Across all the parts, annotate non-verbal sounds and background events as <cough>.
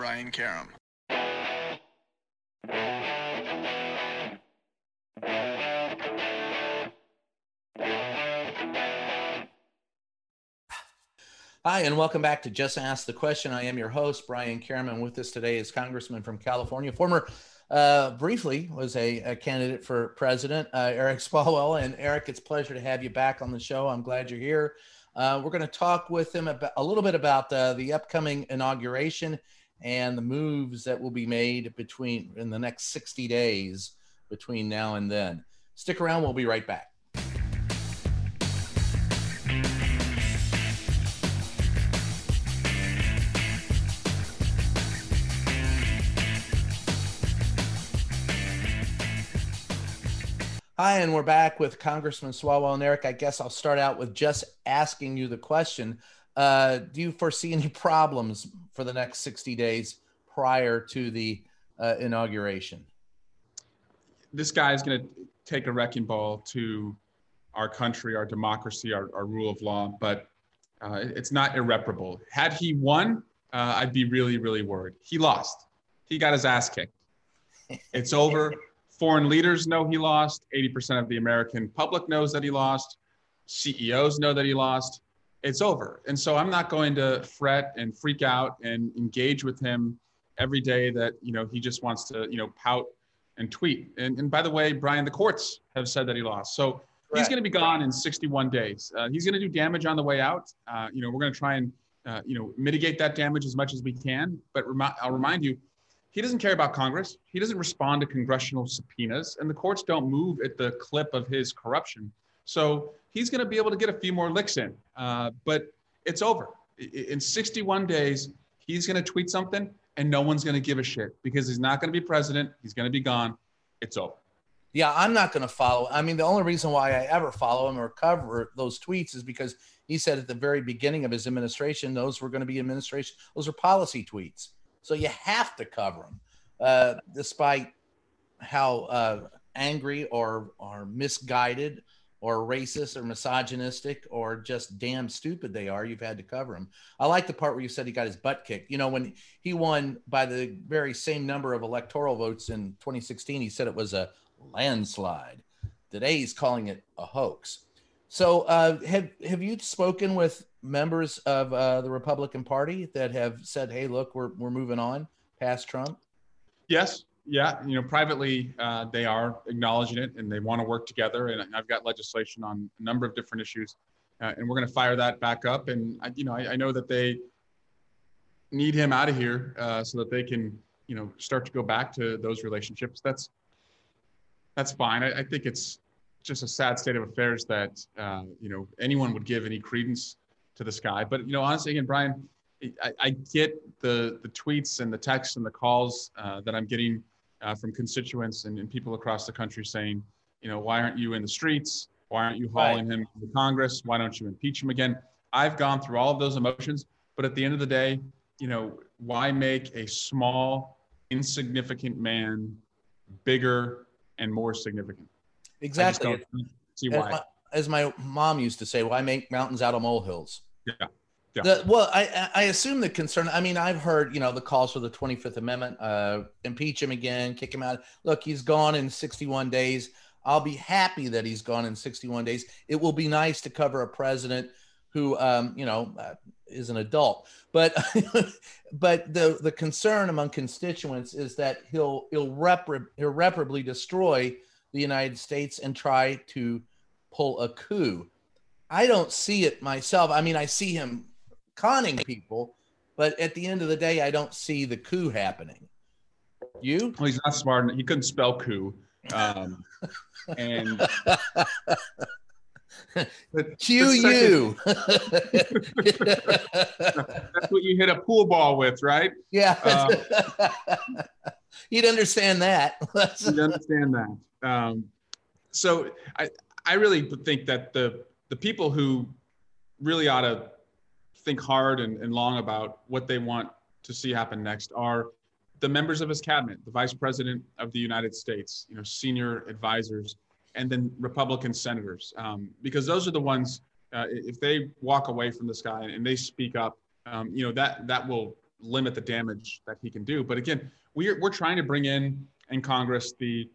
Brian Karem. Hi, and welcome back to Just Ask the Question. I am your host, Brian Karem. And with us today is Congressman from California, former, uh, briefly, was a, a, candidate for president, uh, Eric Swalwell. And Eric, it's a pleasure to have you back on the show. I'm glad you're here. Uh, we're going to talk with him about, a little bit about uh, the upcoming inauguration and the moves that will be made between in the next 60 days between now and then. Stick around. We'll be right back. Hi, and we're back with Congressman Swalwell and Eric. I guess I'll start out with just asking you the question. Uh, do you foresee any problems for the next 60 days prior to the uh, inauguration? This guy is going to take a wrecking ball to our country, our democracy, our, our rule of law, but uh, it's not irreparable. Had he won, uh, I'd be really, really worried. He lost. He got his ass kicked. It's over. <laughs> Foreign leaders know he lost. 80% of the American public knows that he lost. CEOs know that he lost. It's over. And so I'm not going to fret and freak out and engage with him every day that, you know, he just wants to, you know, pout and tweet. And, and by the way, Brian, the courts have said that he lost. So Correct. he's going to be gone in 61 days. Uh, he's going to do damage on the way out. Uh, you know, we're going to try and, uh, you know, mitigate that damage as much as we can. But remi- I'll remind you, he doesn't care about Congress. He doesn't respond to congressional subpoenas, and the courts don't move at the clip of his corruption. So he's going to be able to get a few more licks in. Uh, but it's over. In 61 days, he's going to tweet something, and no one's going to give a shit because he's not going to be president. He's going to be gone. It's over. Yeah, I'm not going to follow. I mean, the only reason why I ever follow him or cover those tweets is because he said at the very beginning of his administration, those were going to be administration, those are policy tweets. So you have to cover them, uh, despite how uh, angry or or misguided or racist or misogynistic or just damn stupid they are. You've had to cover them. I like the part where you said he got his butt kicked. You know, when he won by the very same number of electoral votes in 2016, he said it was a landslide. Today he's calling it a hoax. So, uh, have have you spoken with members of uh, the Republican Party that have said, "Hey, look, we're we're moving on past Trump"? Yes, yeah. You know, privately, uh, they are acknowledging it, and they want to work together. And I've got legislation on a number of different issues, uh, and we're going to fire that back up. And I, you know, I, I know that they need him out of here uh, so that they can, you know, start to go back to those relationships. That's that's fine. I, I think it's just a sad state of affairs that uh, you know anyone would give any credence to this guy. But you know, honestly, again, Brian, I, I get the the tweets and the texts and the calls uh, that I'm getting uh, from constituents and, and, people across the country saying, you know, why aren't you in the streets? Why aren't you hauling right. him to Congress? Why don't you impeach him again? I've gone through all of those emotions, but at the end of the day, you know, why make a small, insignificant man bigger and more significant? Exactly. See why. As my, as my, mom used to say, why make mountains out of molehills? Yeah. Yeah. The, well, I, I assume the concern. I mean, I've heard you know the calls for the Twenty Fifth Amendment, uh, impeach him again, kick him out. Look, he's gone in sixty one days. I'll be happy that he's gone in sixty one days. It will be nice to cover a president who, um, you know, uh, is an adult. But <laughs> but the the concern among constituents is that he'll he'll irreparably destroy the United States and try to pull a coup. I don't see it myself. I mean, I see him conning people, but at the end of the day, I don't see the coup happening. You? Well, he's not smart. Enough. He couldn't spell coup. Um, and <laughs> the you. <laughs> <laughs> That's what you hit a pool ball with, right? yeah. Uh, You'd understand that. You'd understand that. Um, so I, I really think that the the people who really ought to think hard and, and long about what they want to see happen next are the members of his cabinet, the vice president of the United States, you know, senior advisors, and then Republican senators, um, because those are the ones. Uh, if they walk away from this guy and they speak up, um, you know that that will limit the damage that he can do. But again, we're we're trying to bring in in Congress the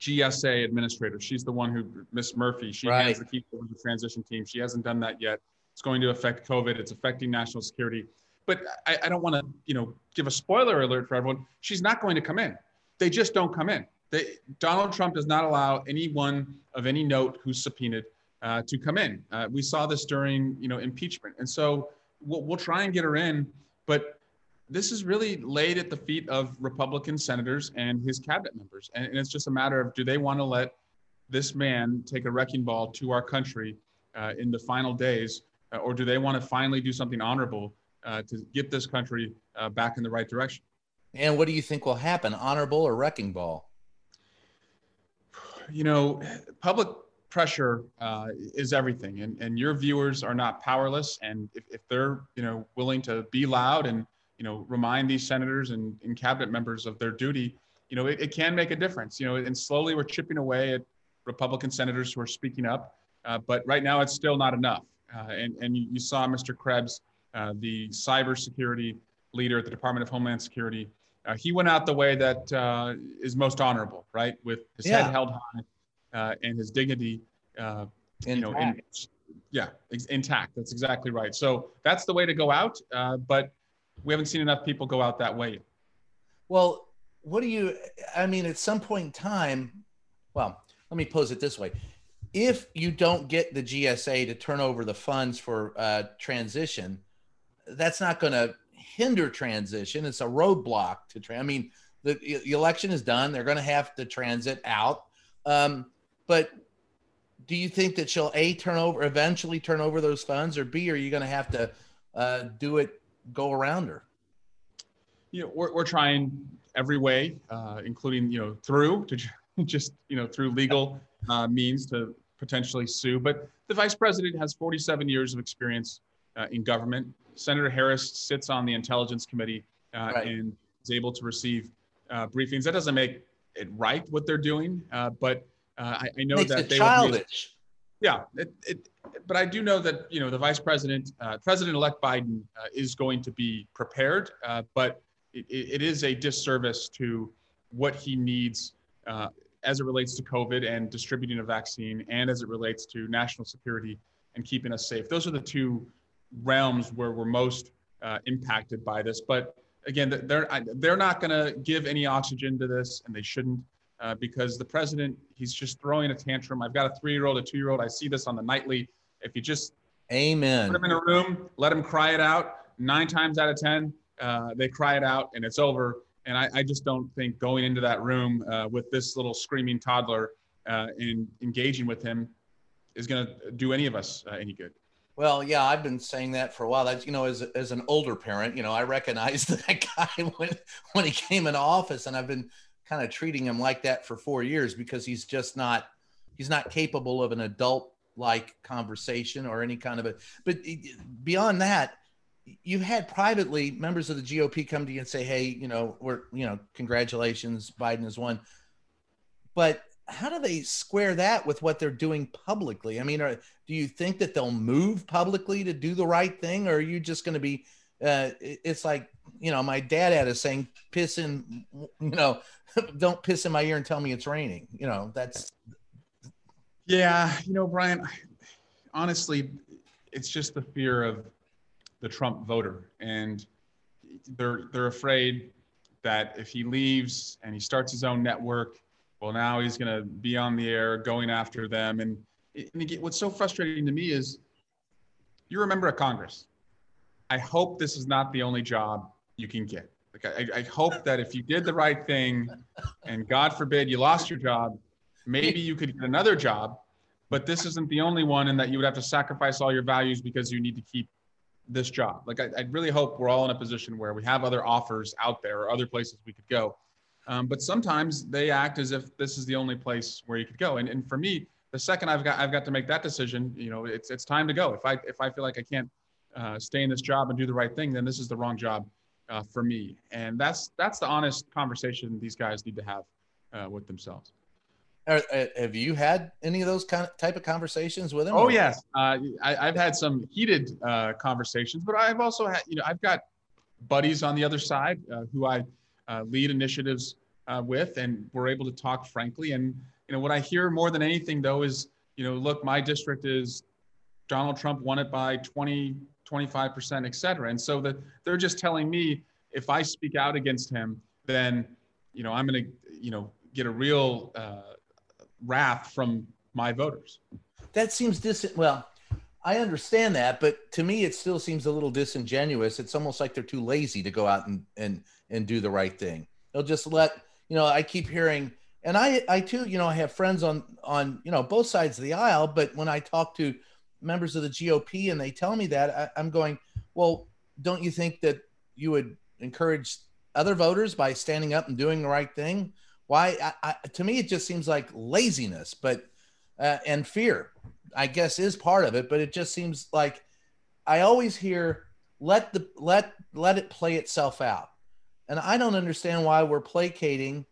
GSA administrator. She's the one who, Miss Murphy, she Right. hands the key to the transition team. She hasn't done that yet. It's going to affect COVID. It's affecting national security. But I, I don't want to, you know, give a spoiler alert for everyone. She's not going to come in. They just don't come in. They, Donald Trump does not allow anyone of any note who's subpoenaed uh, to come in. Uh, we saw this during, you know, impeachment. And so we'll, we'll try and get her in. But this is really laid at the feet of Republican senators and his cabinet members. And, and it's just a matter of do they want to let this man take a wrecking ball to our country uh, in the final days, or do they want to finally do something honorable uh, to get this country uh, back in the right direction? and what do you think will happen? Honorable or wrecking ball? you know, public pressure uh, is everything, and, and your viewers are not powerless. And if, if they're you know willing to be loud and you know remind these senators and, and cabinet members of their duty, you know, it, it can make a difference. You know, and slowly we're chipping away at Republican senators who are speaking up, uh, but right now it's still not enough. Uh, and and you, you saw Mr. Krebs, uh, the cybersecurity leader at the Department of Homeland Security. Uh, he went out the way that uh, is most honorable, right? With his Yeah. head held high uh, and his dignity, uh, you know, in, Intact. yeah, intact. That's exactly right. So that's the way to go out. Uh, but we haven't seen enough people go out that way. Well, what do you, I mean, at some point in time, well, let me pose it this way. If you don't get the GSA to turn over the funds for uh, transition, that's not going to hinder transition. It's a roadblock to, tra- I mean, the, the election is done. They're going to have to transit out. Um, but do you think that she'll A, turn over, eventually turn over those funds, or B, are you going to have to uh, do it, go around her? You know, we're, we're trying every way, uh, including, you know, through to <laughs> just, you know, through legal uh, means to potentially sue. But the vice president has 47 years of experience uh, in government. Senator Harris sits on the Intelligence Committee uh, Right. and is able to receive uh, briefings. That doesn't make it right what they're doing, uh, but uh, I, I know that they be- childish. yeah, it, it, but I do know that you know the vice president, uh, President-elect Biden, uh, is going to be prepared, uh, but it, it is a disservice to what he needs uh, as it relates to COVID and distributing a vaccine, and as it relates to national security and keeping us safe. Those are the two realms where we're most uh, impacted by this. But again, they're they're not going to give any oxygen to this, and they shouldn't uh, because the president he's just throwing a tantrum. I've got a three-year-old, a two-year-old. I see this on the nightly. If you just Amen. put them in a room, let them cry it out. Nine times out of ten, uh, they cry it out, and it's over. And I, I just don't think going into that room uh, with this little screaming toddler uh, and engaging with him is going to do any of us uh, any good. Well, yeah, I've been saying that for a while. That's you know, as as an older parent, you know, I recognized <laughs> that guy when when he came into office, and I've been kind of treating him like that for four years because he's just not he's not capable of an adult like conversation or any kind of a. But beyond that, you've had privately members of the GOP come to you and say, "Hey, you know, we're you know, congratulations, Biden has won." But how do they square that with what they're doing publicly? I mean, are, do you think that they'll move publicly to do the right thing, or are you just going to be? Uh, it's like you know, my dad had a saying, "Piss in," you know, <laughs> don't piss in my ear and tell me it's raining. You know, that's Yeah, you know, Brian, honestly, it's just the fear of the Trump voter. And they're they're afraid that if he leaves and he starts his own network, well, now he's going to be on the air going after them. And, and again, what's so frustrating to me is you're a member of Congress. I hope this is not the only job you can get. Like I, I hope that if you did the right thing, and God forbid you lost your job, maybe you could get another job but this isn't the only one, and that you would have to sacrifice all your values because you need to keep this job. Like I, I really hope we're all in a position where we have other offers out there or other places we could go. Um, but sometimes they act as if this is the only place where you could go. And, and for me, the second I've got I've got to make that decision, you know, it's it's time to go. If I if I feel like I can't uh, stay in this job and do the right thing, then this is the wrong job uh, for me. And that's that's the honest conversation these guys need to have uh, with themselves. Are, uh, have you had any of those kind of type of conversations with him? Oh yes, uh, I, have had some heated uh, conversations, but I've also had you know I've got buddies on the other side uh, who I uh, lead initiatives uh, with, and we're able to talk frankly. And you know what I hear more than anything though is you know look, my district is Donald Trump won it by 20, 25 percent, et cetera, and so that they're just telling me if I speak out against him, then you know I'm going to you know get a real wrath from my voters. That seems dis. Well, I understand that, but to me, it still seems a little disingenuous. It's almost like they're too lazy to go out and and and do the right thing. They'll just let you know. I keep hearing, and I I too, you know, I have friends on on you know both sides of the aisle. But when I talk to members of the GOP and they tell me that, I, I'm going, well, don't you think that you would encourage other voters by standing up and doing the right thing? Why? I, I, to me, it just seems like laziness, but uh, and fear, I guess, is part of it. But it just seems like I always hear let the let let it play itself out, and I don't understand why we're placating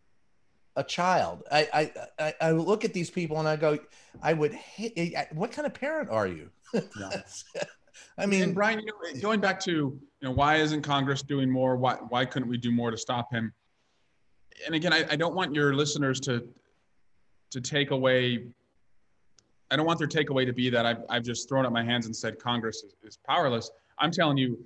a child. I I I, look at these people and I go, I would hate. What kind of parent are you? <laughs> I mean, and Brian, you know, going back to you know why isn't Congress doing more? Why why couldn't we do more to stop him? And again, I, I don't want your listeners to to take away. I don't want their takeaway to be that I've, I've just thrown up my hands and said Congress is, is powerless. I'm telling you,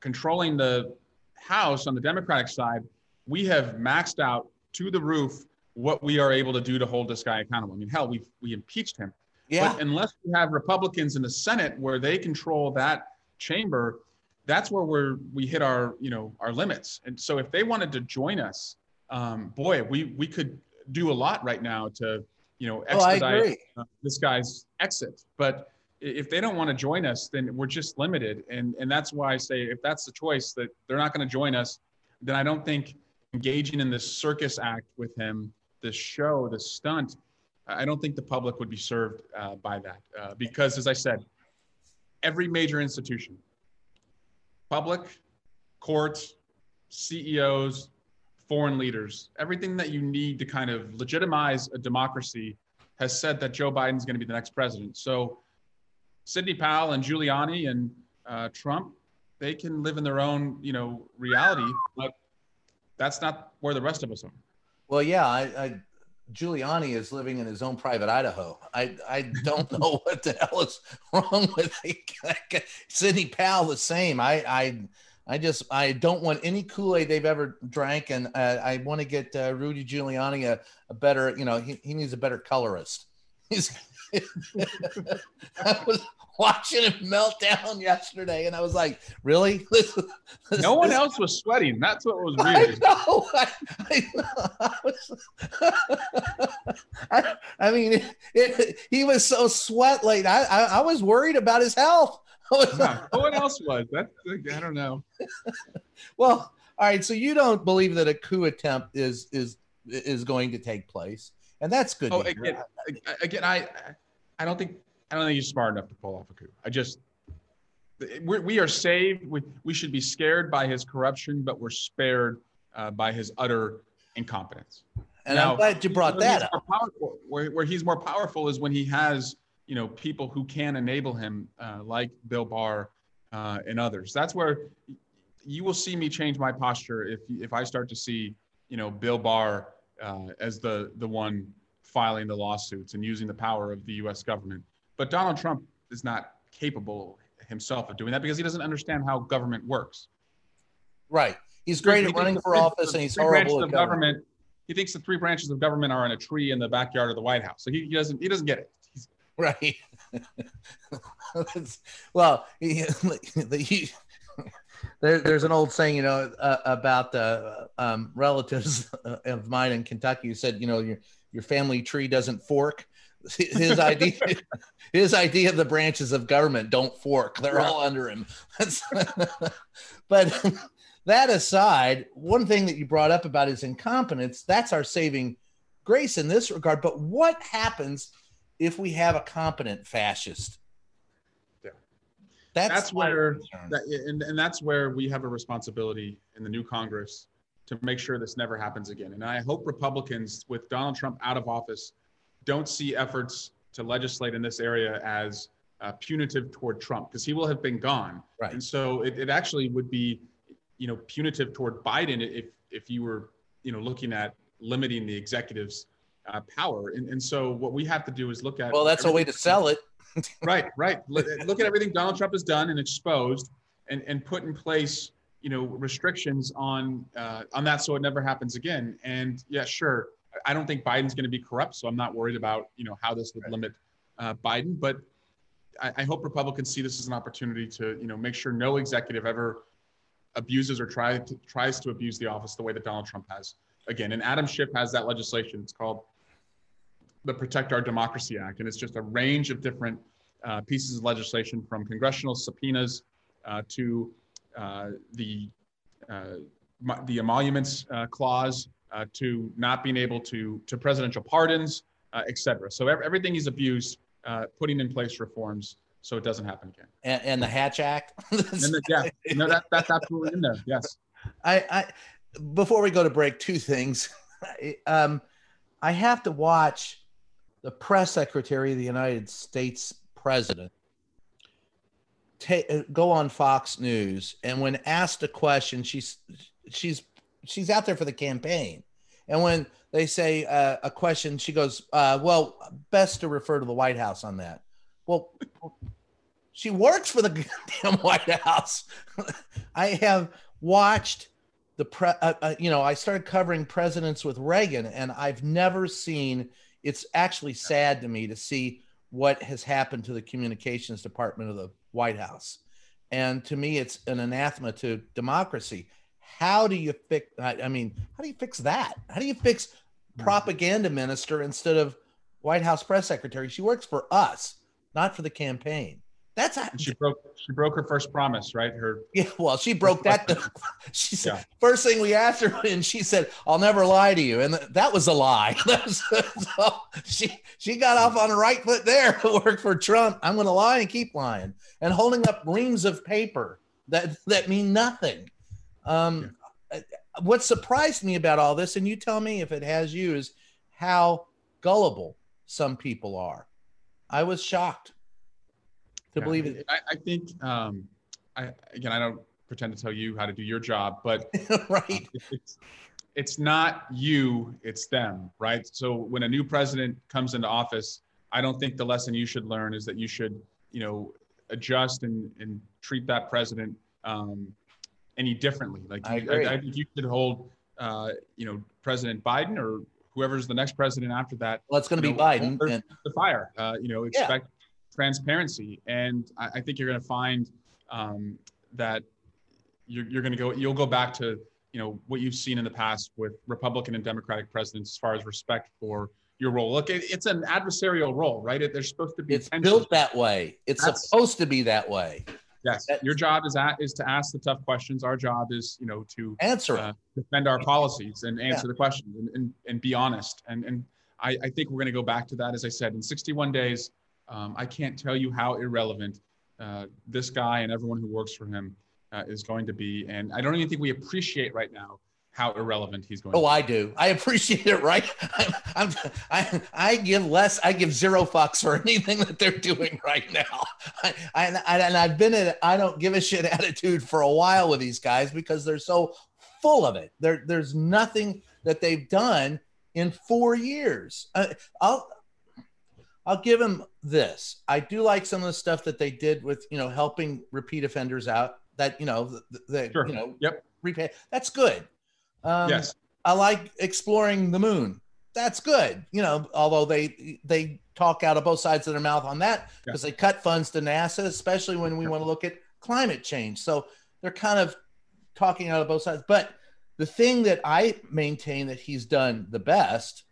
controlling the House on the Democratic side, we have maxed out to the roof what we are able to do to hold this guy accountable. I mean, hell, we we impeached him. Yeah. But unless we have Republicans in the Senate where they control that chamber, that's where we're we hit our you know our limits. And so if they wanted to join us, um, boy, we we could do a lot right now to you know oh, expedite oh, this guy's exit. But if they don't want to join us, then we're just limited. And and that's why I say if that's the choice that they're not going to join us, then I don't think engaging in this circus act with him, this show, this stunt, I don't think the public would be served uh, by that uh, because, as I said, every major institution, public, courts, CEOs, foreign leaders, everything that you need to kind of legitimize a democracy has said that Joe Biden is going to be the next president. So Sidney Powell and Giuliani and uh, Trump, they can live in their own, you know, reality, but that's not where the rest of us are. Well, yeah, I, I Giuliani is living in his own private Idaho. I I don't <laughs> know what the hell is wrong with Sidney Powell. The same. I I I just I don't want any Kool Aid they've ever drank, and uh, I want to get uh, Rudy Giuliani a, a better. You know, he, he needs a better colorist. <laughs> He's. I was watching him melt down yesterday, and I was like, "Really?" <laughs> This, this, no one this, else was sweating. That's what was <laughs> weird. I know. <laughs> I, I, know. I, was, I, I mean, it, it, he was so sweat late. I, I, I was worried about his health. no one else was. That's I don't know. well, all right. So you don't believe that a coup attempt is is is going to take place, and that's good. Oh, again, again, I I don't think I don't think he's smart enough to pull off a coup. I just we're, we are saved. We, we should be scared by his corruption, but we're spared uh, by his utter incompetence. And now, I'm glad you brought that up. Powerful, where, where he's more powerful is when he has you know people who can enable him, uh, like Bill Barr uh, and others. That's where you will see me change my posture if if I start to see you know Bill Barr uh, as the the one filing the lawsuits and using the power of the U.S. government. But Donald Trump is not capable himself of doing that because he doesn't understand how government works. Right. He's great at running for office and he's horrible at government. government. He thinks the three branches of government are in a tree in the backyard of the White House. So he, he doesn't he doesn't get it. He's, right. <laughs> well, he, <laughs> the, there, there's an old saying, you know, uh, about the um, relatives of mine in Kentucky who said, you know, your your family tree doesn't fork. His idea <laughs> his idea of the branches of government don't fork. They're all under him. <laughs> But that aside one thing that you brought up about his incompetence that's our saving grace in this regard. But what happens if we have a competent fascist. That's, That's where- That, and, and that's where we have a responsibility in the new Congress to make sure this never happens again. And I hope Republicans, with Donald Trump out of office, don't see efforts to legislate in this area as uh, punitive toward Trump because he will have been gone. Right. And so it, it actually would be, you know, punitive toward Biden if if you were, you know, looking at limiting the executive's uh, power. And, and so what we have to do is look at well that's a way to sell it right right. Look, at everything donald trump has done and exposed and, and put in place you know restrictions on uh, on that so it never happens again. And yeah sure i don't think biden's going to be corrupt so i'm not worried about you know how this would Right. limit uh, biden but I, I hope republicans see this as an opportunity to you know make sure no executive ever abuses or try to, tries to abuse the office the way that donald trump has again. And adam schiff has that legislation. It's called the Protect Our Democracy Act, and it's just a range of different uh, pieces of legislation from congressional subpoenas uh, to uh, the uh, the emoluments uh, clause uh, to not being able to to presidential pardons, uh, et cetera. So ev- everything he's abused, uh, putting in place reforms so it doesn't happen again. and, and the hatch act <laughs> And then, yeah, no, that, that's absolutely in there. Yes. I, I before we go to break, two things. <laughs> um, I have to watch the press secretary of the United States president ta- uh, go on Fox News, and when asked a question, she's she's she's out there for the campaign, and when they say uh, a question, she goes, uh, "Well, best to refer to the White House on that." Well, she works for the <laughs> damn White House. <laughs> I have watched the pre, uh, uh, you know, I started covering presidents with Reagan, and I've never seen. It's actually sad to me to see what has happened to the communications department of the White House, and to me, it's an anathema to democracy. How do you fix? I I mean, how do you fix that? How do you fix mm-hmm. propaganda minister instead of White House press secretary? She works for us, not for the campaign. That's a, she broke she broke her first promise, right? Her <laughs> yeah, well, she broke that. <laughs> <laughs> she said Yeah. first thing we asked her, and she said, "I'll never lie to you," and th- that was a lie. So she she got off on the right foot there. Worked for Trump. I'm going to lie and keep lying, and holding up reams of paper that that mean nothing. Um, What surprised me about all this, and you tell me if it has you, is how gullible some people are. I was shocked to Yeah, believe it. I, I think um, I again I don't pretend to tell you how to do your job, but <laughs> right. it's it's not you, it's them, right? So when a new president comes into office, I don't think the lesson you should learn is that you should, you know, adjust and and treat that president um, any differently. Like I you- agree. I, think you should hold, uh, you know, President Biden or whoever's the next president after that Well, it's going to be know, Biden. And, the fire. Uh, you know, Yeah. Transparency, and I, I think you're going to find um, that you're, you're going to go. You'll go back to you know what you've seen in the past with Republican and Democratic presidents as far as respect for your role. Look, it, it's an adversarial role, right? It, there's supposed to be it's tension. built that way. It's That's- supposed to be that way. Yes, that- your job is at is to ask the tough questions. Our job is you know to Answer uh, defend our policies and answer the questions and, and, and be honest. And, and I, I think we're going to go back to that. As I said, in 61 days, um, I can't tell you how irrelevant uh, this guy and everyone who works for him uh, is going to be. And I don't even think we appreciate right now how irrelevant he's going Oh, I do. I appreciate it, right? <laughs> I'm, I'm, I, I give less. I give zero fucks for anything that they're doing right now. <laughs> I, I, and I've been in. I don't give a shit attitude for a while with these guys because they're so full of it. There, there's nothing that they've done in four years. Uh, I'll, I'll give them this. I do like some of the stuff that they did with you know helping repeat offenders out. That you know, the, the Sure. you know, Yep. repay. That's good. Um, yes. I like exploring the moon. That's good. You know, although they they talk out of both sides of their mouth on that because they cut funds to NASA, especially when we want to look at climate change. So they're kind of talking out of both sides. But the thing that I maintain that he's done the best,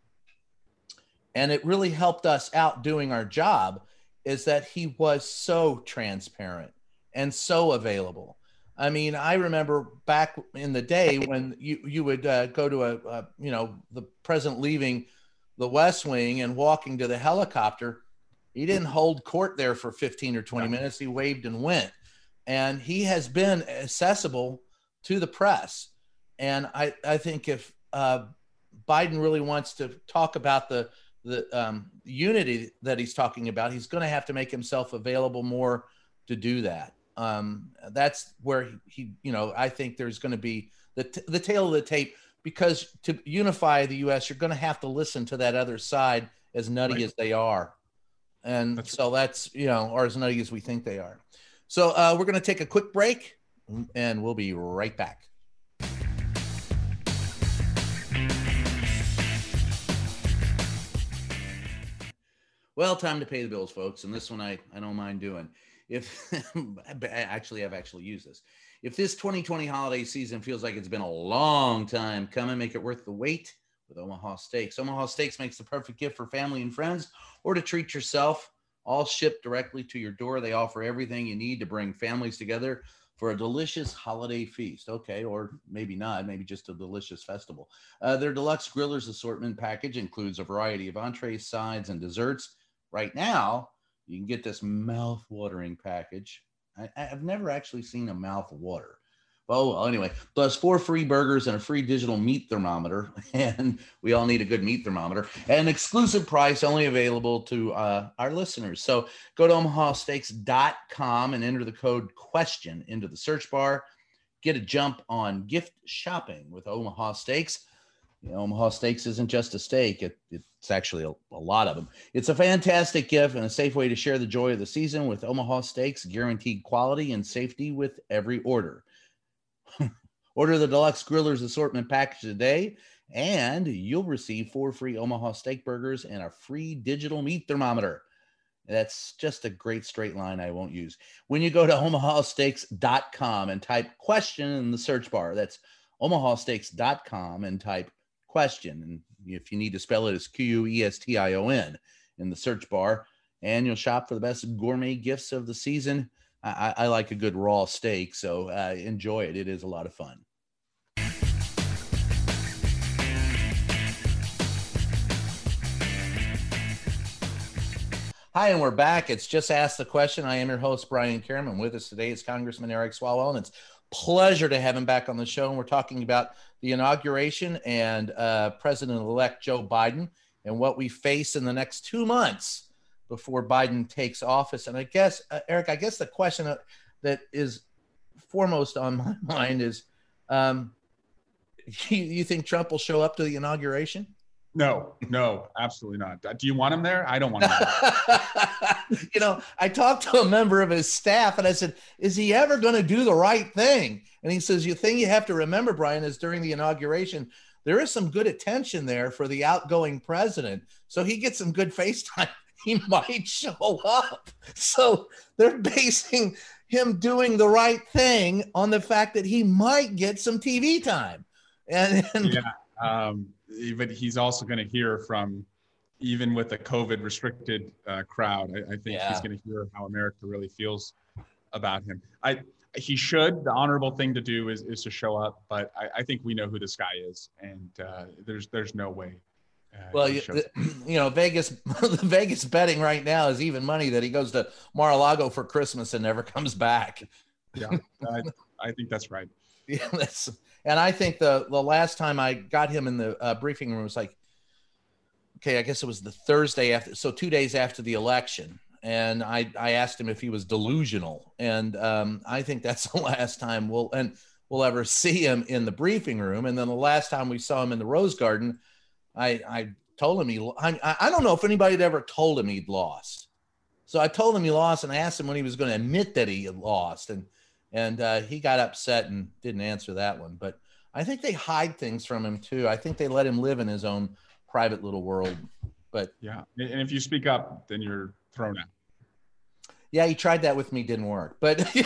and it really helped us out doing our job is that he was so transparent and so available. I mean i remember back in the day when you you would uh, go to a, a you know the president leaving the west wing and walking to the helicopter he didn't hold court there for 15 or 20 minutes. He waved and went. And he has been accessible to the press. And i i think if uh, biden really wants to talk about the the um, unity that he's talking about, he's going to have to make himself available more to do that. Um, that's where he, he, you know, I think there's going to be the t- the tale of the tape because to unify the U.S., you're going to have to listen to that other side as nutty right. as they are, and that's so that's you know, or as nutty as we think they are. So uh, we're going to take a quick break, and we'll be right back. Well, time to pay the bills, folks. And this one I, I don't mind doing. If <laughs> actually, I've actually used this. If this 2020 holiday season feels like it's been a long time come and make it worth the wait with Omaha Steaks. Omaha Steaks makes the perfect gift for family and friends or to treat yourself. All shipped directly to your door. They offer everything you need to bring families together for a delicious holiday feast. Okay, or maybe not, maybe just a delicious festival. Uh, their deluxe grillers assortment package includes a variety of entrees, sides, and desserts right now you can get this mouth watering package. I, have never actually seen a mouth water. Oh, well, anyway, plus four free burgers and a free digital meat thermometer. <laughs> And we all need a good meat thermometer. And exclusive price only available to uh, our listeners. So go to omahasteaks.com and enter the code question into the search bar. Get a jump on gift shopping with Omaha Steaks you know, Omaha Steaks isn't just a steak, it, it's actually a, a, lot of them. It's a fantastic gift and a safe way to share the joy of the season with Omaha Steaks, guaranteed quality and safety with every order. <laughs> order the deluxe grillers assortment package today, and you'll receive four free Omaha steak burgers and a free digital meat thermometer. That's just a great straight line I won't use. When you go to omahasteaks.com and type question in the search bar, that's omahasteaks.com and type question. And if you need to spell it, it's Q U E S T I O N in the search bar. And you'll shop for the best gourmet gifts of the season. I, I like a good raw steak, so uh, enjoy it. It is a lot of fun. Hi, and we're back. It's Just Ask the Question. I am your host, Brian Karem. With us today is Congressman Eric Swalwell, and it's pleasure to have him back on the show. And we're talking about the inauguration and uh, President elect Joe Biden and what we face in the next two months before Biden takes office. And I guess, uh, Eric, I guess the question that is foremost on my <laughs> mind is um, <laughs> you, you think Trump will show up to the inauguration? No, no, absolutely not. Do you want him there? I don't want him <laughs> you know, I talked to a member of his staff and I said, Is he ever going to do the right thing? And he says, The thing you have to remember, Brian, is during the inauguration, there is some good attention there for the outgoing president. So he gets some good FaceTime. <laughs> He might show up. So they're <laughs> basing him doing the right thing on the fact that he might get some TV time. And, and yeah. Um, but he's also going to hear from, even with a COVID restricted uh, crowd, I, I think yeah. he's going to hear how America really feels about him. I he should. The honorable thing to do is is to show up, but I, I think we know who this guy is, and uh, there's there's no way. Uh, well, you, <clears throat> you know, Vegas, <laughs> the Vegas betting right now is even money that he goes to Mar-a-Lago for Christmas and never comes back. yeah, I, I think that's right. <laughs> Yeah, that's and I think the the last time I got him in the uh, briefing room was like, okay, I guess it was the Thursday after, so two days after the election, and I I asked him if he was delusional, and um, I think that's <laughs> the last time we'll and we'll ever see him in the briefing room. And then the last time we saw him in the Rose Garden, I I told him he I I don't know if anybody had ever told him he'd lost. So I told him he lost, and I asked him when he was going to admit that he had lost, and and uh, he got upset and didn't answer that one. But I think they hide things from him too. I think they let him live in his own private little world. But yeah, and if you speak up, then you're thrown out. Yeah, he tried that with me, didn't work. But <laughs> he,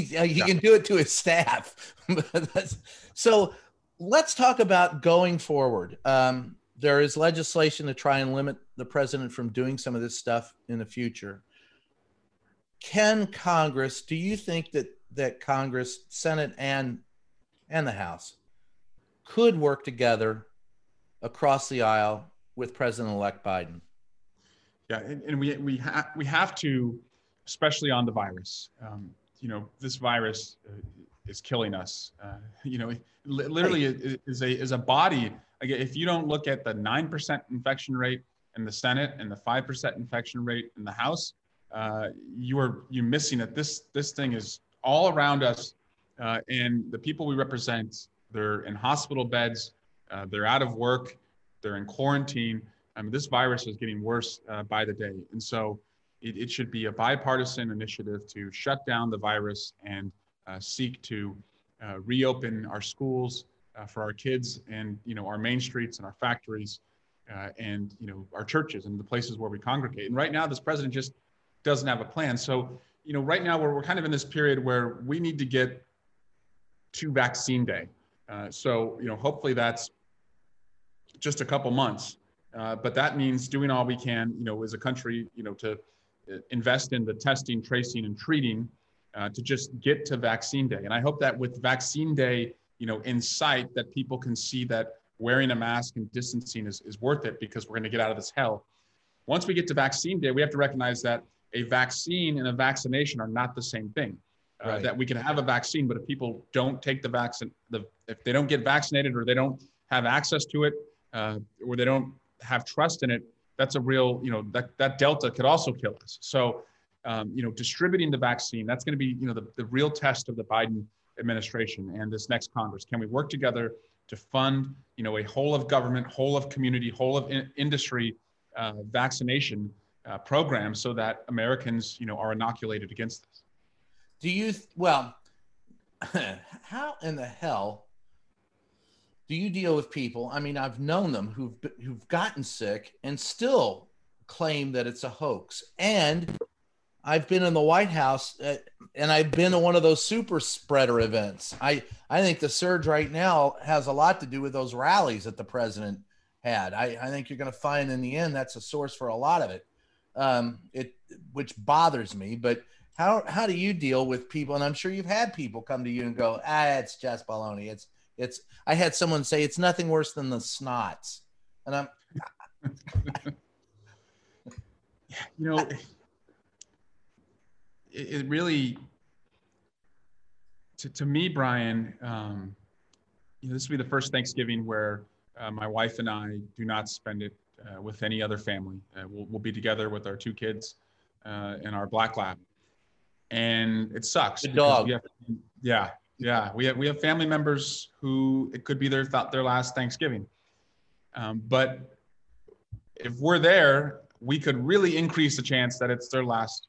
he yeah. can do it to his staff. <laughs> so let's talk about going forward. Um, there is legislation to try and limit the president from doing some of this stuff in the future. Can Congress? Do you think that that Congress, Senate, and and the House could work together across the aisle with President-elect Biden? Yeah, and, and we we have we have to, especially on the virus. Um, you know, this virus uh, is killing us. Uh, you know, literally right. is a is a body. Again, if you don't look at the nine percent infection rate in the Senate and the five percent infection rate in the House, uh, you are you missing it. This this thing is all around us, uh, and the people we represent, they're in hospital beds, uh, they're out of work, they're in quarantine. I mean, this virus is getting worse uh, by the day, and so it, it, should be a bipartisan initiative to shut down the virus and uh, seek to uh, reopen our schools uh, for our kids and you know our main streets and our factories and you know our churches and the places where we congregate. And right now, this president just doesn't have a plan. So you know, right now we're, we're kind of in this period where we need to get to vaccine day. Uh, so, you know, hopefully that's just a couple months. Uh, but that means doing all we can, you know, as a country, you know, to uh, invest in the testing, tracing, and treating uh, to just get to vaccine day. And I hope that with vaccine day, you know, in sight, that people can see that wearing a mask and distancing is, is worth it because we're going to get out of this hell. Once we get to vaccine day, we have to recognize that a vaccine and a vaccination are not the same thing. Uh, right. That we can have a vaccine, but if people don't take the vaccine, the if they don't get vaccinated or they don't have access to it, uh, or they don't have trust in it, that's a real, you know, that that delta could also kill us. So, um, you know, distributing the vaccine, that's going to be, you know, the, the real test of the Biden administration and this next Congress. Can we work together to fund, you know, a whole of government, whole of community, whole of in- industry uh, vaccination uh, program so that Americans, you know, are inoculated against this. Do you, well, <laughs> how in the hell do you deal with people? I mean, I've known them who've, who've gotten sick and still claim that it's a hoax. And I've been in the White House uh, and I've been to one of those super spreader events. I, I think the surge right now has a lot to do with those rallies that the president had. I, I think you're going to find in the end that's a source for a lot of it um, it which bothers me. But how how do you deal with people? And I'm sure you've had people come to you and go, ah, it's just baloney. It's it's. I had someone say it's nothing worse than the snots, and I'm. <laughs> you know, it, it really. To, to me, Brian, um, you know, this will be the first Thanksgiving where uh, my wife and I do not spend it uh, with any other family. Uh, we'll, we'll be together with our two kids uh, and our black lab. And it sucks. The dog. Have, yeah, yeah. We have, we have family members who it could be their, thought their last Thanksgiving. Um, but if we're there, we could really increase the chance that it's their last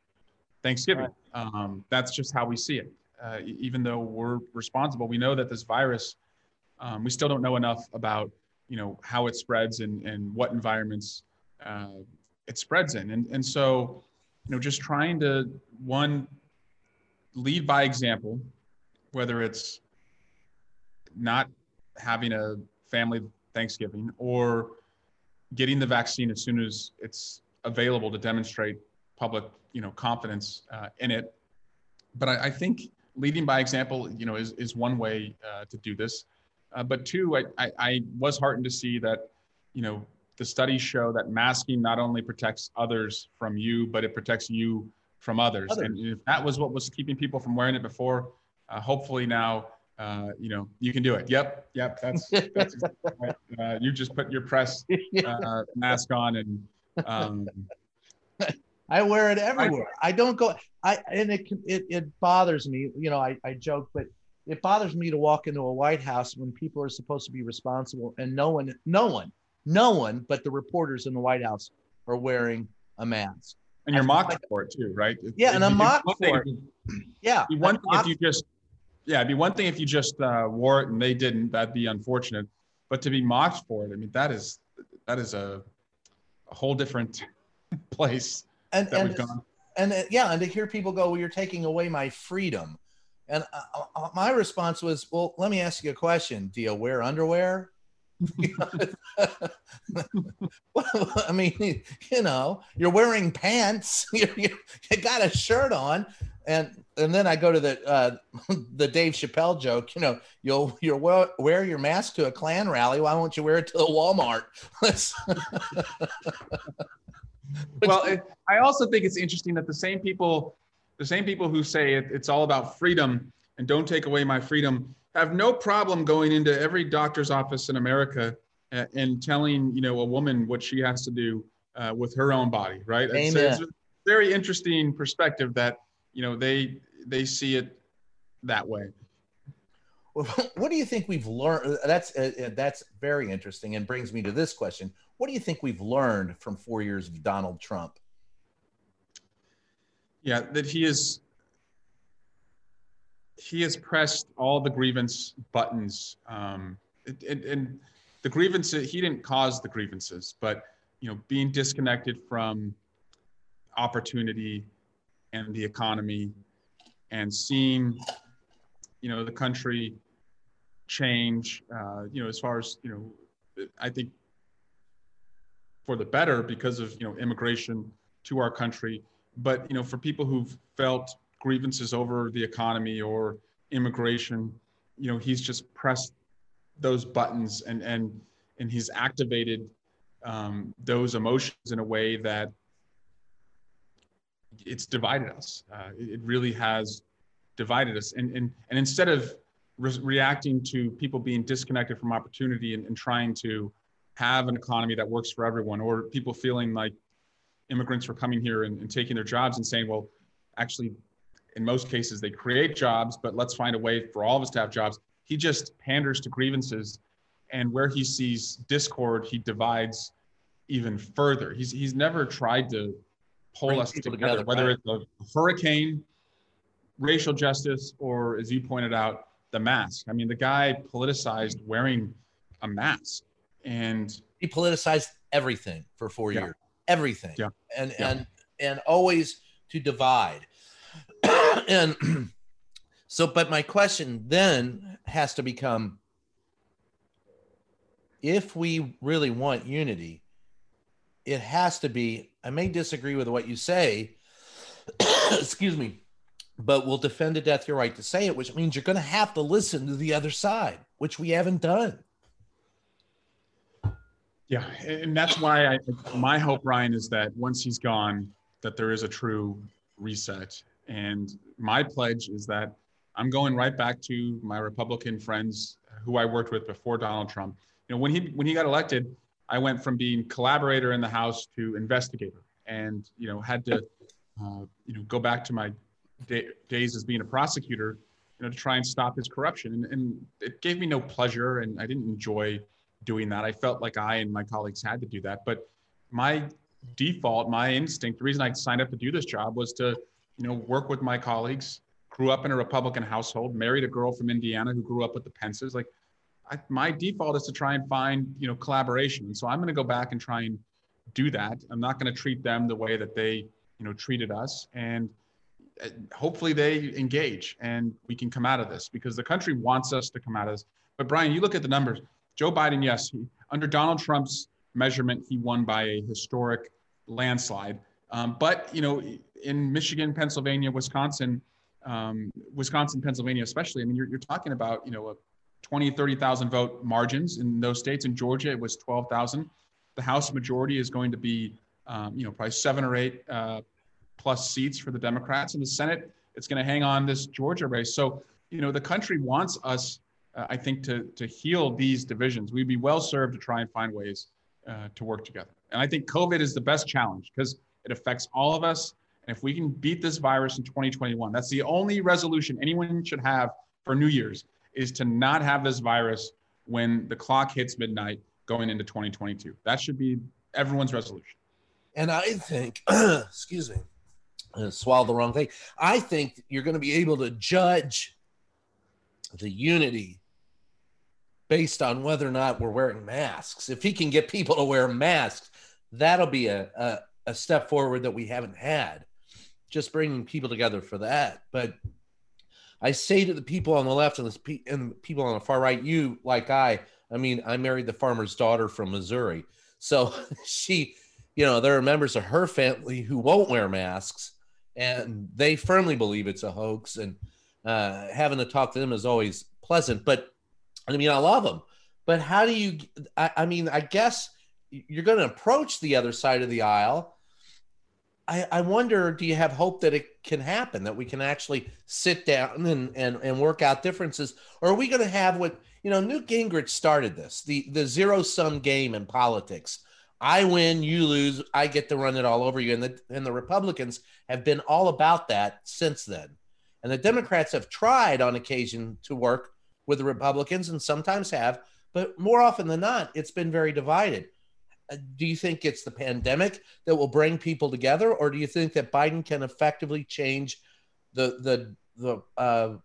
Thanksgiving. Right. Um, that's just how we see it. Uh, even though we're responsible, we know that this virus, um, we still don't know enough about you know how it spreads and and what environments uh, it spreads in and and so you know just trying to one lead by example whether it's not having a family thanksgiving or getting the vaccine as soon as it's available to demonstrate public you know confidence uh, in it but I, I, think leading by example you know is, is one way uh, to do this uh, but two, I, I, I was heartened to see that, you know, the studies show that masking not only protects others from you, but it protects you from others. others. And if that was what was keeping people from wearing it before, uh, hopefully now, uh, you know, you can do it. Yep, yep. That's, that's <laughs> right. uh, you just put your press <laughs> uh, mask on and. Um, <laughs> I wear it everywhere. I, I don't go. I and it it it bothers me. You know, I I joke, but it bothers me to walk into a White House when people are supposed to be responsible and no one, no one, no one but the reporters in the White House are wearing a mask. And you're mocked like, for it too, right? Yeah, and I'm mocked for it. yeah. One thing if you just, yeah, it'd be one thing if you just uh, wore it and they didn't. That'd be unfortunate. But to be mocked for it, I mean, that is that is a, a whole different <laughs> place and, that and, we've gone. And uh, yeah, and to hear people go, "Well, you're taking away my freedom." And uh, uh, my response was, well, let me ask you a question. Do you wear underwear? <laughs> well, I mean, <laughs> you know, you're wearing pants, you, you, you got a shirt on, and and then I go to the uh, <laughs> the Dave Chappelle joke. You know, you'll you'll wear, wear your mask to a Klan rally. Why won't you wear it to the Walmart? <laughs> well, it, I also think it's interesting that the same people, the same people who say it, it's all about freedom and don't take away my freedom, have no problem going into every doctor's office in America and, and telling you know a woman what she has to do uh, with her own body. Right? It's, it's a very interesting perspective that you know they they see it that way. <laughs> What do you think we've learned? That's uh, uh, that's very interesting and brings me to this question. What do you think we've learned from four years of donald trump? Yeah that he is he has pressed all the grievance buttons um, and, and the grievances he didn't cause the grievances but you know being disconnected from opportunity and the economy and seeing you know the country change uh, you know as far as you know i think for the better because of you know immigration to our country. But you know for people who've felt grievances over the economy or immigration you know he's just pressed those buttons and and and he's activated um, those emotions in a way that it's divided us. Uh, it, it, really has divided us. And, and, and instead of re- reacting to people being disconnected from opportunity and, and trying to have an economy that works for everyone, or people feeling like immigrants were coming here and, and taking their jobs and saying, well, actually, in most cases, they create jobs, but let's find a way for all of us to have jobs. He just panders to grievances. And where he sees discord, he divides even further. He's, he's never tried to pull us together, together, whether right? it's a hurricane, racial justice, or as you pointed out, the mask. I mean, the guy politicized wearing a mask, and he politicized everything for four yeah. years, everything, yeah. and yeah. and and always to divide. <clears throat> and <clears throat> so, but my question then has to become: if we really want unity, it has to be i may disagree with what you say <coughs> excuse me but we'll defend to death your right to say it which means you're going to have to listen to the other side which we haven't done. Yeah and that's why i my hope Brian is that once he's gone that there is a true reset. And my pledge is that i'm going right back to my republican friends who i worked with before donald trump. You know when he when he got elected I went from being collaborator in the House to investigator, and you know had to uh, you know go back to my day, days as being a prosecutor, you know, to try and stop his corruption, and, and it gave me no pleasure, and I didn't enjoy doing that. I felt like I and my colleagues had to do that, but my default, my instinct, the reason I signed up to do this job was to you know work with my colleagues. Grew up in a Republican household, married a girl from Indiana who grew up with the Pences. Like I, my default is to try and find you know collaboration. So I'm going to go back and try and do that. I'm not going to treat them the way that they you know treated us, and uh, hopefully they engage and we can come out of this because the country wants us to come out of this. But Brian, you look at the numbers. Joe Biden, yes, he, under Donald Trump's measurement, he won by a historic landslide. Um, but you know, in Michigan, Pennsylvania, Wisconsin, um, Wisconsin, Pennsylvania, especially, I mean, you're, you're talking about you know a 20, 30,000 vote margins in those states. In Georgia, it was 12,000. The House majority is going to be, um, you know, probably seven or eight uh, plus seats for the Democrats. In the Senate, it's going to hang on this Georgia race. So, you know, the country wants us, uh, I think, to, to heal these divisions. We'd be well served to try and find ways uh, to work together. And I think COVID is the best challenge because it affects all of us. And if we can beat this virus in 2021, that's the only resolution anyone should have for New Year's is to not have this virus when the clock hits midnight going into 2022. That should be everyone's resolution. And I think, <clears throat> excuse me, I swallowed the wrong thing. I think you're going to be able to judge the unity based on whether or not we're wearing masks. If he can get people to wear masks, that'll be a, a, a step forward that we haven't had. Just bringing people together for that. But I say to the people on the left and the, and the people on the far right, you like I I mean, I married the farmer's daughter from Missouri. So <laughs> she, you know, there are members of her family who won't wear masks and they firmly believe it's a hoax. And uh, having to talk to them is always pleasant. But I mean, I love them. But how do you, I, I mean, I guess you're going to approach the other side of the aisle. I, I wonder, do you have hope that it can happen, that we can actually sit down and, and, and work out differences? Or are we going to have what, you know, Newt Gingrich started this, the, the zero sum game in politics. I win, you lose, I get to run it all over you. And the, and the Republicans have been all about that since then. And the Democrats have tried on occasion to work with the Republicans and sometimes have, but more often than not, it's been very divided. Uh, do you think it's the pandemic that will bring people together, or do you think that Biden can effectively change the the the uh,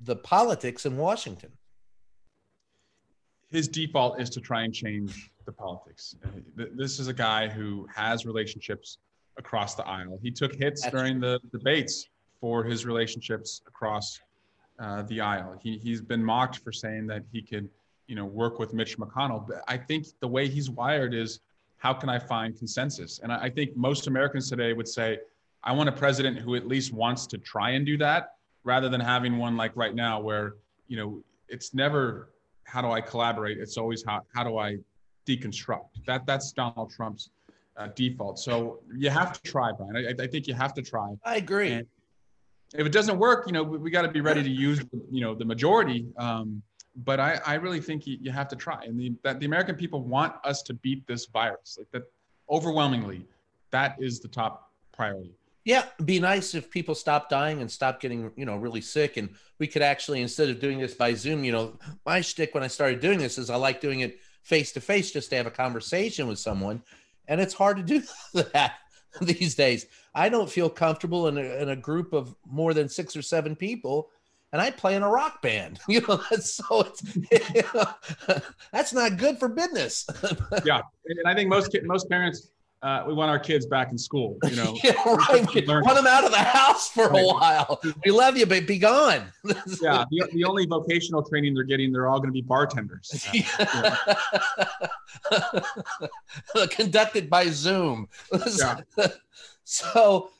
the politics in Washington? His default is to try and change the politics. Uh, this is a guy who has relationships across the aisle. He took hits That's during the debates for his relationships across uh, the aisle. He he's been mocked for saying that he could you know, work with Mitch McConnell. But I think the way he's wired is how can I find consensus? And I think most Americans today would say, I want a president who at least wants to try and do that rather than having one like right now where, you know, it's never how do I collaborate? It's always how, how do I deconstruct? That that's Donald Trump's uh, default. So you have to try, Brian. I, I think you have to try. I agree. And if it doesn't work, you know, we, we got to be ready to use, you know, the majority. Um, but I, I really think you, you have to try. And the, that the American people want us to beat this virus. Like that, overwhelmingly, that is the top priority. Yeah, be nice if people stop dying and stop getting, you know, really sick. And we could actually, instead of doing this by Zoom, you know, my shtick when I started doing this is I like doing it face to face just to have a conversation with someone. And it's hard to do <laughs> that these days. I don't feel comfortable in a, in a group of more than six or seven people and I play in a rock band. <laughs> You know, so it's you know, <laughs> that's not good for business. <laughs> yeah, and I think most most parents uh, we want our kids back in school. You know, yeah, right. We want them out of the house for right. a while. We love you, but be gone. yeah, the, the only vocational training they're getting, they're all going to be bartenders. Yeah. Conducted by Zoom. Yeah. so,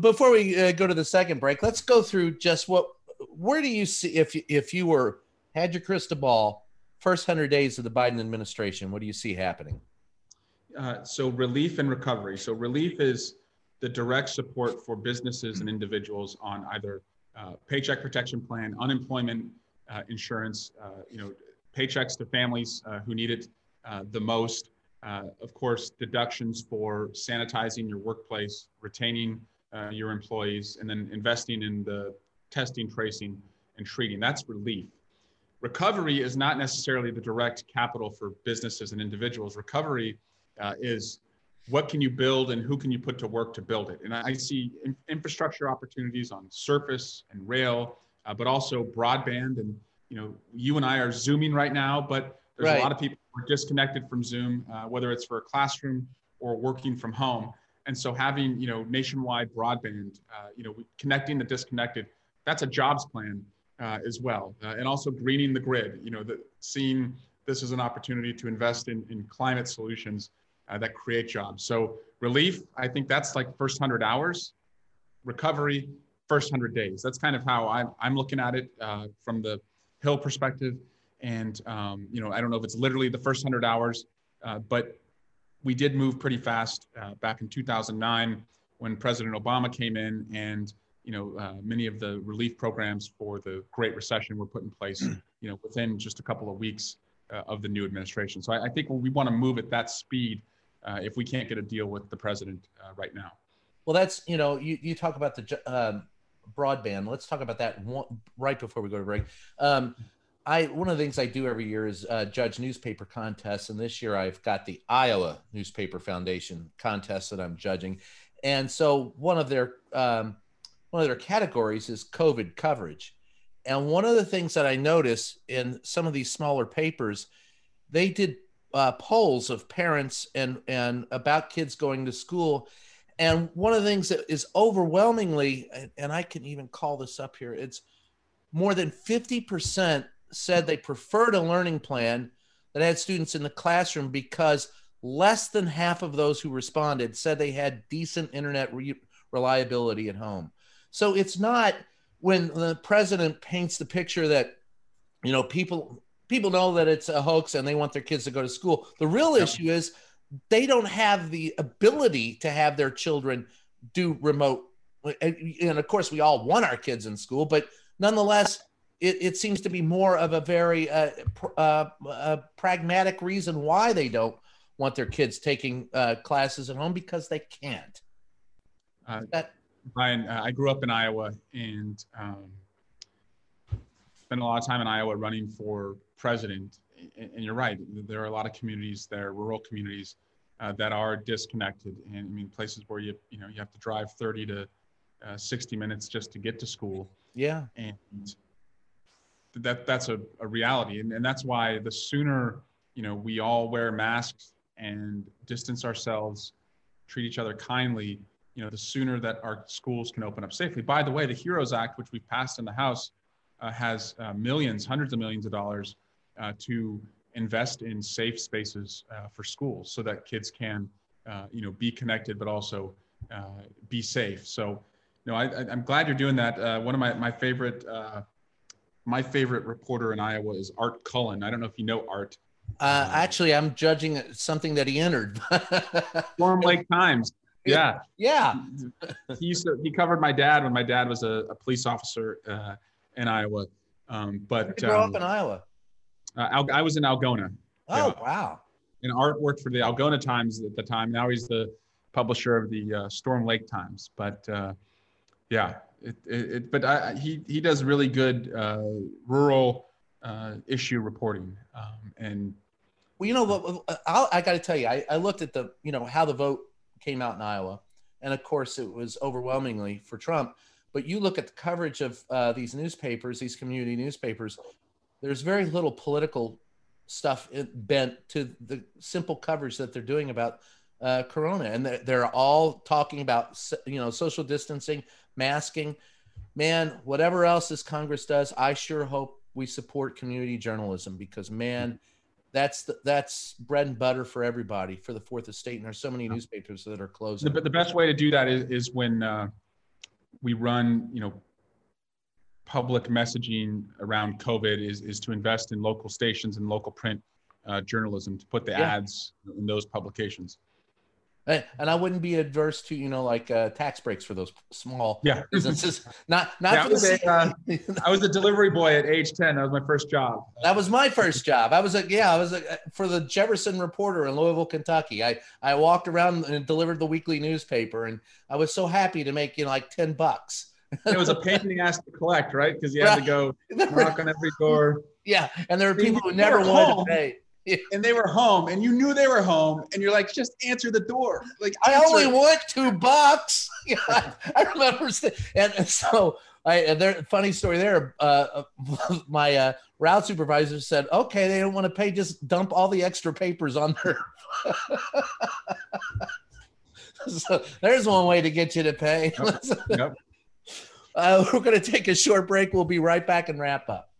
before we uh, go to the second break, let's go through just what where do you see if if you were had your crystal ball first 100 days of the Biden administration, what do you see happening? Uh, so relief and recovery. So relief is the direct support for businesses and individuals on either uh, paycheck protection plan, unemployment uh, insurance, uh, you know, paychecks to families uh, who need it uh, the most. of course, deductions for sanitizing your workplace, retaining your employees, and then investing in the testing, tracing, and treating. That's relief. Recovery is not necessarily the direct capital for businesses and individuals. Recovery uh, is what can you build and who can you put to work to build it. And I see in- infrastructure opportunities on surface and rail, uh, but also broadband. And you know, you and I are zooming right now, but there's right. a lot of people who are disconnected from Zoom, uh, whether it's for a classroom or working from home. And so having you know nationwide broadband, uh, you know, connecting the disconnected that's a jobs plan uh, as well. Uh, and also greening the grid, you know, the, seeing this as an opportunity to invest in, in climate solutions uh, that create jobs. So relief, I think that's like first 100 hours. Recovery, first 100 days. That's kind of how I'm, I'm looking at it uh, from the Hill perspective. And, um, you know, I don't know if it's literally the first 100 hours, uh, but we did move pretty fast uh, back in 2009 when President Obama came in and you know, uh, many of the relief programs for the Great Recession were put in place, mm. you know, within just a couple of weeks uh, of the new administration. So I, I think we want to move at that speed uh, if we can't get a deal with the president uh, right now. Well, that's you know, you you talk about the um, broadband. Let's talk about that one, right before we go to break. Um, I one of the things I do every year is uh, judge newspaper contests, and this year I've got the Iowa Newspaper Foundation contest that I'm judging, and so one of their um, one of their categories is COVID coverage. And one of the things that I notice in some of these smaller papers, they did uh, polls of parents and and about kids going to school. And one of the things that is overwhelmingly, and I can even call this up here, it's more than 50% said they preferred a learning plan that had students in the classroom because less than half of those who responded said they had decent internet re- reliability at home. So it's not when the president paints the picture that you know people people know that it's a hoax and they want their kids to go to school. The real issue is they don't have the ability to have their children do remote and of course we all want our kids in school but nonetheless it, it seems to be more of a very uh, uh, uh, pragmatic reason why they don't want their kids taking uh, classes at home because they can't uh, that, Brian, uh, I grew up in Iowa and um, spent a lot of time in Iowa running for president. And, and you're right, there are a lot of communities there, rural communities, uh, that are disconnected. And I mean, places where you you know you have to drive 30 to uh, 60 minutes just to get to school. Yeah. And that that's a, a reality, and, and that's why the sooner you know we all wear masks and distance ourselves, treat each other kindly, you know, the sooner that our schools can open up safely. By the way, the HEROES Act, which we passed in the House, uh, has uh, millions, hundreds of millions of dollars uh, to invest in safe spaces uh, for schools so that kids can, uh, you know, be connected but also uh, be safe. So, you know, I, am glad you're doing that. Uh, one of my my favorite uh, my favorite reporter in Iowa is Art Cullen. I don't know if you know Art. Uh, actually, I'm judging something that he entered. <laughs> Storm Lake Times. Yeah. Yeah. he used to, he covered my dad when my dad was a, a police officer in Iowa. Um, but you grew um, up in Iowa. Uh, I was in Algona. Oh, yeah. wow. And Art worked for the Algona Times at the time. Now he's the publisher of the uh, Storm Lake Times. But uh, yeah, it, it, it, but I, he, he does really good uh, rural uh, issue reporting. Um, and well, you know, I'll, I got to tell you, I, I looked at the, you know, how the vote came out in Iowa. And of course, it was overwhelmingly for Trump. But you look at the coverage of uh, these newspapers, these community newspapers, there's very little political stuff bent to the simple coverage that they're doing about uh, corona and they're, they're all talking about you know social distancing masking man whatever else this congress does i sure hope we support community journalism because man that's the, that's bread and butter for everybody for the fourth estate and there's so many newspapers that are closing the, the best way to do that is, is when uh, we run you know public messaging around COVID is, is to invest in local stations and local print uh, journalism to put the yeah. ads in those publications. And, I wouldn't be adverse to you know like uh, tax breaks for those small yeah. <laughs> businesses. Not not yeah, for I, was a, uh, I was a delivery boy at age ten. That was my first job. That was my first job. I was a yeah. I was a, for the Jefferson Reporter in Louisville, Kentucky. I I walked around and delivered the weekly newspaper, and I was so happy to make you know like ten bucks it was a pain in the ass to collect, right? Because you had right. to go <laughs> knock on every door. Yeah, and there were people who never wanted to pay. And they were home, and you knew they were home, and you're like, just answer the door. Like I only want two bucks. <laughs> I, I remember, and, and so I there funny story there. Uh, <laughs> my uh, route supervisor said, "Okay, they don't want to pay. Just dump all the extra papers on there." <laughs> so there's one way to get you to pay. Yep. yep. Uh, we're going to take a short break. We'll be right back and wrap up.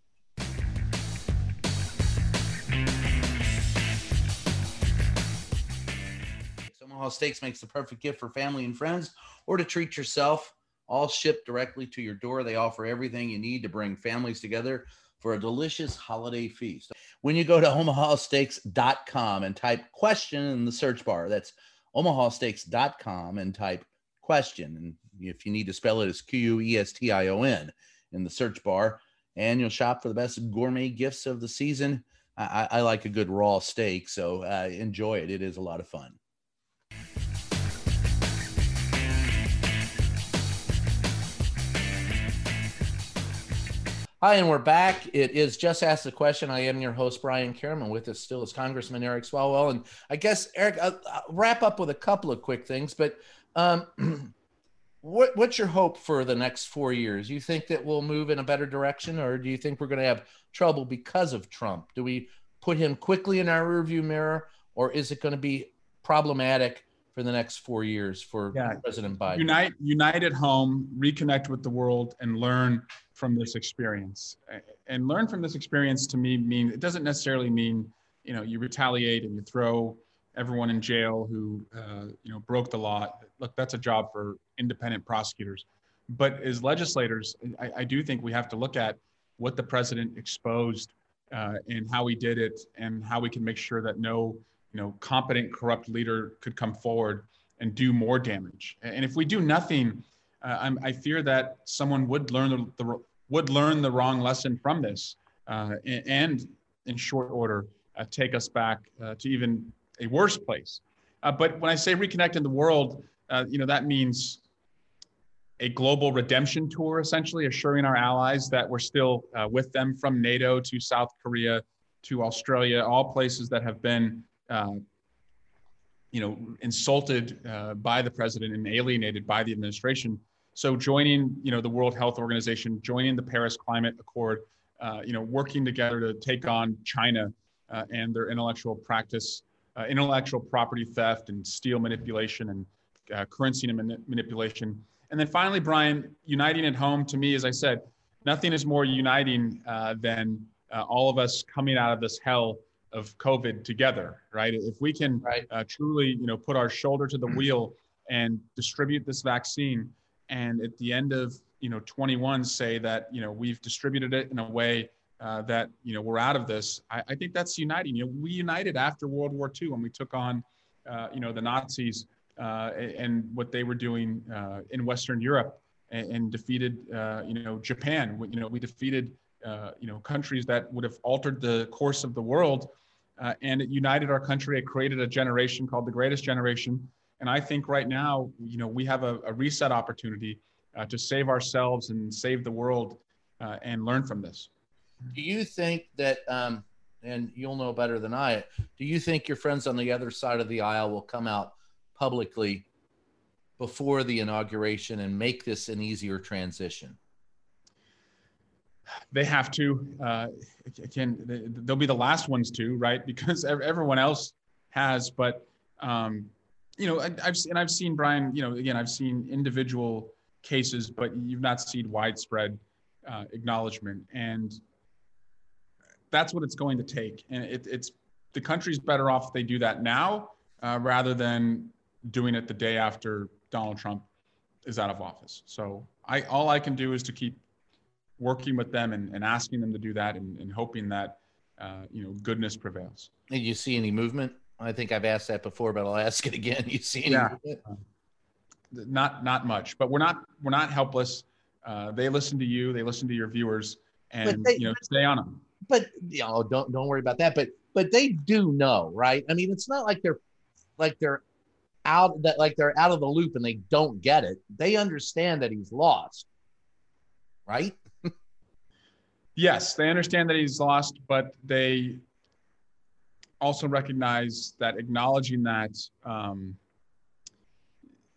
Steaks makes the perfect gift for family and friends or to treat yourself. All shipped directly to your door. They offer everything you need to bring families together for a delicious holiday feast. When you go to omahasteaks.com and type question in the search bar, that's omahasteaks.com and type question. And if you need to spell it, it's Q U E S T I O N in the search bar. And you'll shop for the best gourmet gifts of the season. I, I like a good raw steak, so uh, enjoy it. It is a lot of fun. Hi, and we're back. It is Just Ask the Question. I am your host, Brian Karem. With us still is Congressman Eric Swalwell. And I guess, Eric, I'll, I'll wrap up with a couple of quick things. But um, <clears throat> what what's your hope for the next four years? You think that we'll move in a better direction, or do you think we're going to have trouble because of Trump? Do we put him quickly in our rearview mirror, or is it going to be problematic for the next four years for yeah. President Biden? Unite, unite at home, reconnect with the world, and learn from this experience. And learn from this experience to me mean it doesn't necessarily mean you know you retaliate and you throw everyone in jail who uh, you know broke the law. Look, that's a job for independent prosecutors. But as legislators, I, I do think we have to look at what the president exposed uh, and how he did it, and how we can make sure that no you know competent corrupt leader could come forward and do more damage. And if we do nothing, uh, i fear that someone would learn the, the, would learn the wrong lesson from this, uh, and in short order uh, take us back uh, to even a worse place. Uh, but when I say reconnect in the world, uh, you know that means a global redemption tour, essentially assuring our allies that we're still with them from NATO to South Korea to Australia, all places that have been, uh, you know, insulted uh, by the president and alienated by the administration. So joining, you know, the World Health Organization, joining the Paris Climate Accord, uh, you know, working together to take on China uh, and their intellectual practice, uh, intellectual property theft and steel manipulation and currency manipulation and then finally, Brian, uniting at home to me, as I said, nothing is more uniting than all of us coming out of this hell of COVID together, right? If we can right. uh, truly, you know, put our shoulder to the wheel and distribute this vaccine, and at the end of you know 21 say that you know we've distributed it in a way uh, that you know we're out of this, I, I, think that's uniting. You know, we united after World War II when we took on uh, you know the Nazis uh, and what they were doing uh, in Western Europe and, and defeated, uh, you know, Japan. You know, we defeated, uh, you know, countries that would have altered the course of the world, uh, and it united our country. It created a generation called the Greatest Generation. And I think right now, you know, we have a, a reset opportunity uh, to save ourselves and save the world and learn from this. Do you think that? Um and you'll know better than I. Do you think your friends on the other side of the aisle will come out publicly before the inauguration and make this an easier transition? They have to. Uh, again, they'll be the last ones to, right? Because everyone else has. But um, you know, I've and I've seen Brian. You know, again, I've seen individual cases, but you've not seen widespread uh, acknowledgement, and that's what it's going to take. And it, it's the country's better off if they do that now uh, rather than doing it the day after Donald Trump is out of office. So I all I can do is to keep working with them and, and asking them to do that and, and hoping that uh, you know goodness prevails. Did you see any movement? I think I've asked that before, but I'll ask it again. <laughs> You see any yeah. movement? Uh, not not much, but we're not we're not helpless. Uh, they listen to you, they listen to your viewers, and they, you know stay on them. But you know, don't don't worry about that. But but they do know, right? I mean, it's not like they're like they're out that like they're out of the loop and they don't get it. They understand that he's lost, right? Yes, they understand that he's lost, but they also recognize that acknowledging that um,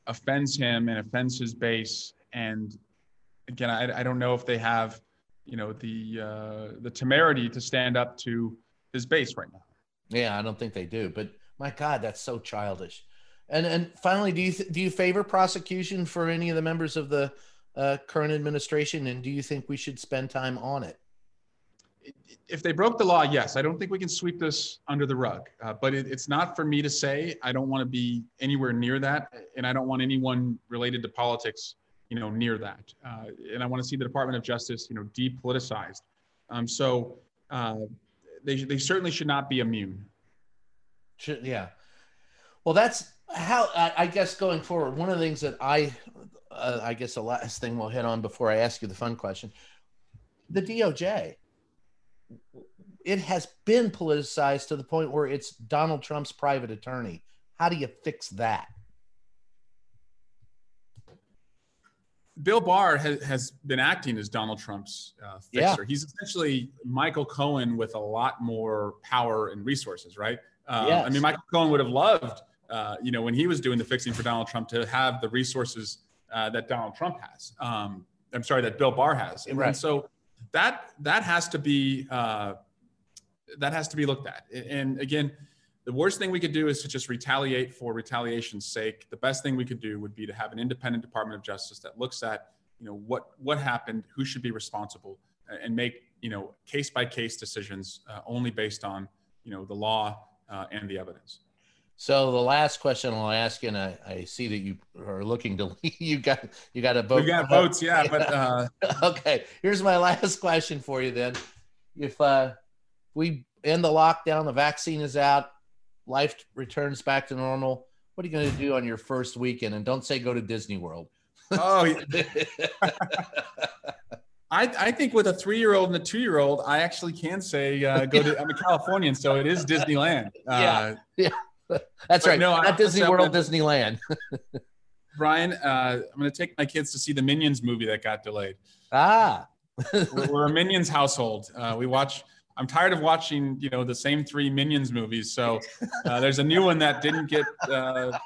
offends him and offends his base. And again, I, I don't know if they have, you know, the uh, the temerity to stand up to his base right now. Yeah, I don't think they do. But my God, that's so childish. And and finally, do you th- do you favor prosecution for any of the members of the uh, current administration, and do you think we should spend time on it? If they broke the law, yes. I don't think we can sweep this under the rug, uh, but it, it's not for me to say. I don't want to be anywhere near that, and I don't want anyone related to politics, you know, near that. Uh, and I want to see the Department of Justice, you know, depoliticized. Um, so uh, they they certainly should not be immune. Should, yeah. Well, that's how I, I, guess going forward, one of the things that I, uh, I guess the last thing we'll hit on before I ask you the fun question, the DOJ, it has been politicized to the point where it's Donald Trump's private attorney. How do you fix that? Bill Barr has, has been acting as Donald Trump's uh, fixer. Yeah. He's essentially Michael Cohen with a lot more power and resources, right? Um, yes. I mean, Michael Cohen would have loved uh, you know, when he was doing the fixing for Donald Trump to have the resources uh, that Donald Trump has. Um, I'm sorry, that Bill Barr has. And, right. and so that that has to be uh, that has to be looked at. And again, the worst thing we could do is to just retaliate for retaliation's sake. The best thing we could do would be to have an independent Department of Justice that looks at you know what what happened, who should be responsible, and make you know case by case decisions uh, only based on you know, the law uh, and the evidence. So the last question I'll ask you, and I, I see that you are looking to <laughs> you got you got a vote. We got votes, yeah, but uh, <laughs> okay. Here's my <laughs> last question for you then. If uh, we end the lockdown, the vaccine is out, life returns back to normal. What are you going to do on your first weekend? And don't say go to Disney World. oh, I, I think with a three-year-old and a two-year-old, I actually can say uh, go to. I'm a Californian, so it is Disneyland. Uh, yeah, yeah, <laughs> that's right. No, not Disney World, Disneyland. <laughs> Brian, uh, I'm going to take my kids to see the Minions movie that got delayed. Ah, <laughs> we're, we're, a Minions household. Uh, we watch. I'm tired of watching, you know, the same three Minions movies. So uh, there's a new one that didn't get uh,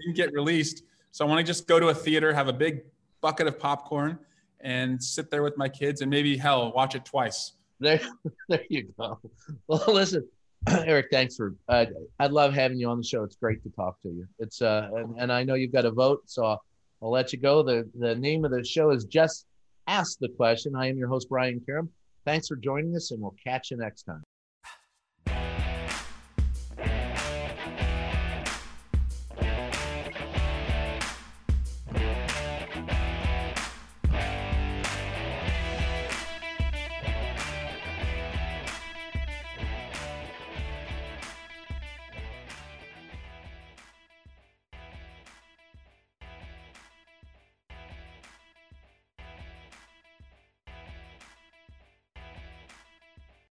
didn't get released. So I want to just go to a theater, have a big bucket of popcorn and sit there with my kids and maybe hell watch it twice. There, there you go. Well, listen, <clears throat> Eric, thanks for. Uh, I love having you on the show. It's great to talk to you. It's uh, and, and I know you've got a vote, so I'll, I'll let you go. the The name of the show is just ask the question. I am your host Brian Karem. Thanks for joining us, and we'll catch you next time.